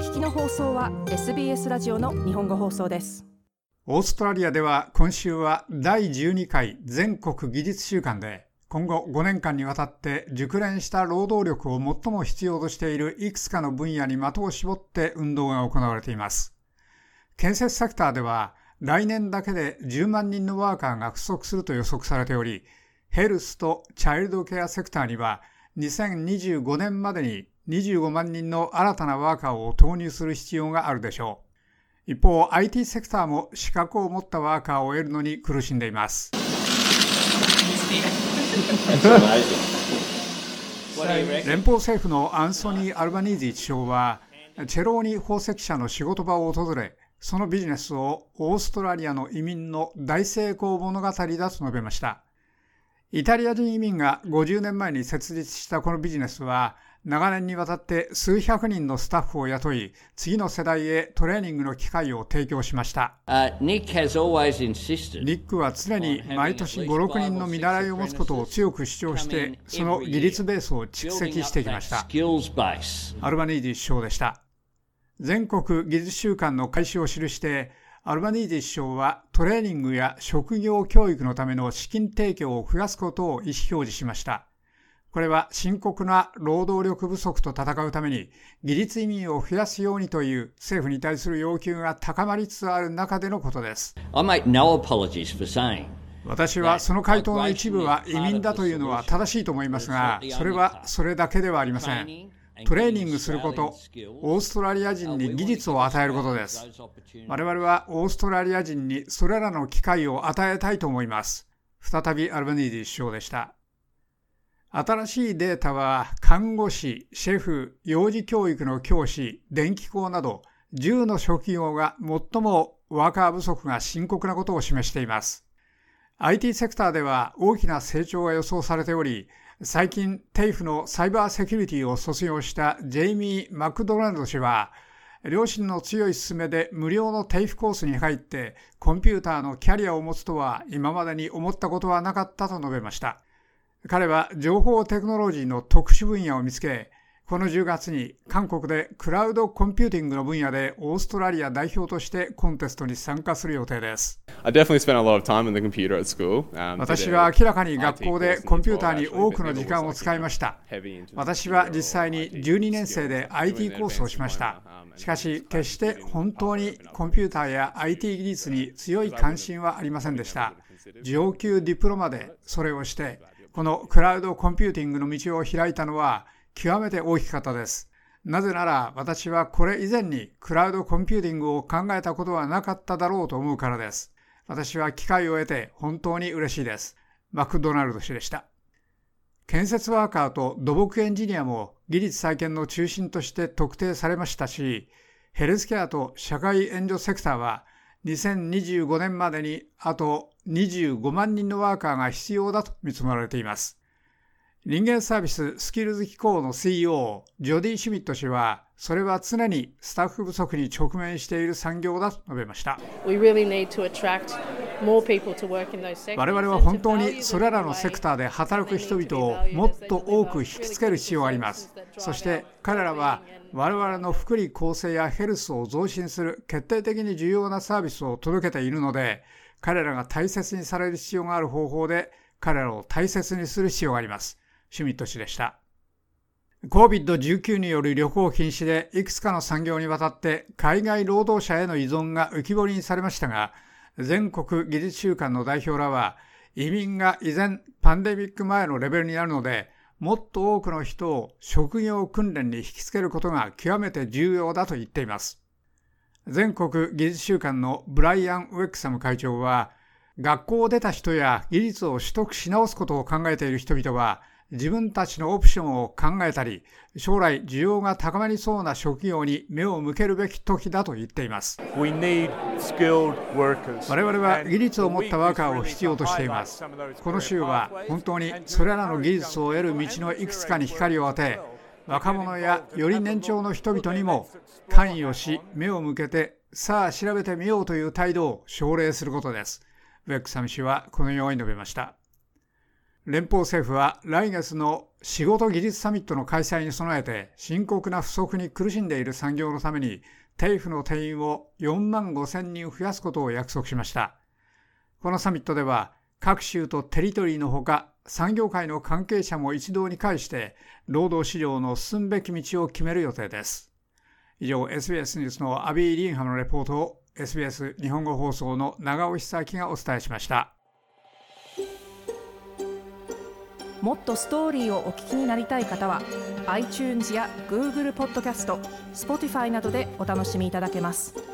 聞きの放送は SBS ラジオの日本語放送ですオーストラリアでは今週は第12回全国技術週間で今後5年間にわたって熟練した労働力を最も必要としているいくつかの分野に的を絞って運動が行われています。建設セクターでは来年だけで10万人のワーカーが不足すると予測されており、ヘルスとチャイルドケアセクターには2025年までに25万人の新たなワーカーを投入する必要があるでしょう。一方、IT セクターも資格を持ったワーカーを得るのに苦しんでいます。連邦政府のアンソニー・アルバニージー首相は、チェローニ宝石社の仕事場を訪れ、そのビジネスをオーストラリアの移民の大成功物語だと述べました。イタリア人移民が50年前に設立したこのビジネスは、長年にわたって数百人のスタッフを雇い、次の世代へトレーニングの機会を提供しました。Uh, ニックは常に毎年5、6人の見習いを持つことを強く主張して、その技術ベースを蓄積してきました。アルバニージー首相でした。全国技術週間の開始を記して、アルバニージー首相はトレーニングや職業教育のための資金提供を増やすことを意思表示しました。これは深刻な労働力不足と戦うために技術移民を増やすようにという政府に対する要求が高まりつつある中でのことです。私はその回答の一部は移民だというのは正しいと思いますが、それはそれだけではありません。トレーニングすること、オーストラリア人に技術を与えることです。我々はオーストラリア人にそれらの機会を与えたいと思います。再びアルバニーディ首相でした。新しいデータは看護師、シェフ、幼児教育の教師、電気工など10の職業が最もワーカー不足が深刻なことを示しています。IT セクターでは大きな成長が予想されており、最近、テイフのサイバーセキュリティを卒業したジェイミー・マクドナルド氏は、両親の強い勧めで無料のテイフコースに入ってコンピューターのキャリアを持つとは今までに思ったことはなかったと述べました。彼は情報テクノロジーの特殊分野を見つけ、この10月に韓国でクラウドコンピューティングの分野でオーストラリア代表としてコンテストに参加する予定です。私は明らかに学校でコンピューターに多くの時間を使いました。私は実際に12年生で IT コースをしました。しかし、決して本当にコンピューターや IT 技術に強い関心はありませんでした。上級ディプロマでそれをして、このクラウドコンピューティングの道を開いたのは極めて大きかったです。なぜなら私はこれ以前にクラウドコンピューティングを考えたことはなかっただろうと思うからです。私は機会を得て本当に嬉しいです。マクドナルド氏でした。建設ワーカーと土木エンジニアも技術再建の中心として特定されましたし、ヘルスケアと社会援助セクターは2025年までにあと25万人のワーカーが必要だと見積もられています。人間サービススキルズ機構の CEO ジョディ・シュミット氏はそれは常にスタッフ不足に直面している産業だと述べました。我々は本当にそれらのセクターで働く人々をもっと多く引きつける必要があります。そして彼らは我々の福利厚生やヘルスを増進する決定的に重要なサービスを届けているので、彼らが大切にされる必要がある方法で彼らを大切にする必要があります。シュミット氏でした。COVID-19 による旅行禁止でいくつかの産業にわたって海外労働者への依存が浮き彫りにされましたが、全国技術週間の代表らは、移民が依然パンデミック前のレベルになるので、もっと多くの人を職業訓練に引きつけることが極めて重要だと言っています。全国技術週間のブライアン・ウェックサム会長は、学校を出た人や技術を取得し直すことを考えている人々は、自分たちのオプションを考えたり、将来需要が高まりそうな職業に目を向けるべき時だと言っています。我々は技術を持ったワーカーを必要としています。この州は本当にそれらの技術を得る道のいくつかに光を当て、若者やより年長の人々にも関与し目を向けてさあ調べてみようという態度を奨励することです。ウェックサム氏はこのように述べました。連邦政府は来月の仕事技術サミットの開催に備えて深刻な不足に苦しんでいる産業のために、テイフの定員を4万5千人増やすことを約束しました。このサミットでは、各州とテリトリーのほか、産業界の関係者も一堂に会して、労働市場の進むべき道を決める予定です。以上、SBS ニュースのアビー・リンハのレポートを SBS 日本語放送の長尾久明がお伝えしました。もっとストーリーをお聞きになりたい方は iTunes や Google ポッドキャスト Spotify などでお楽しみいただけます。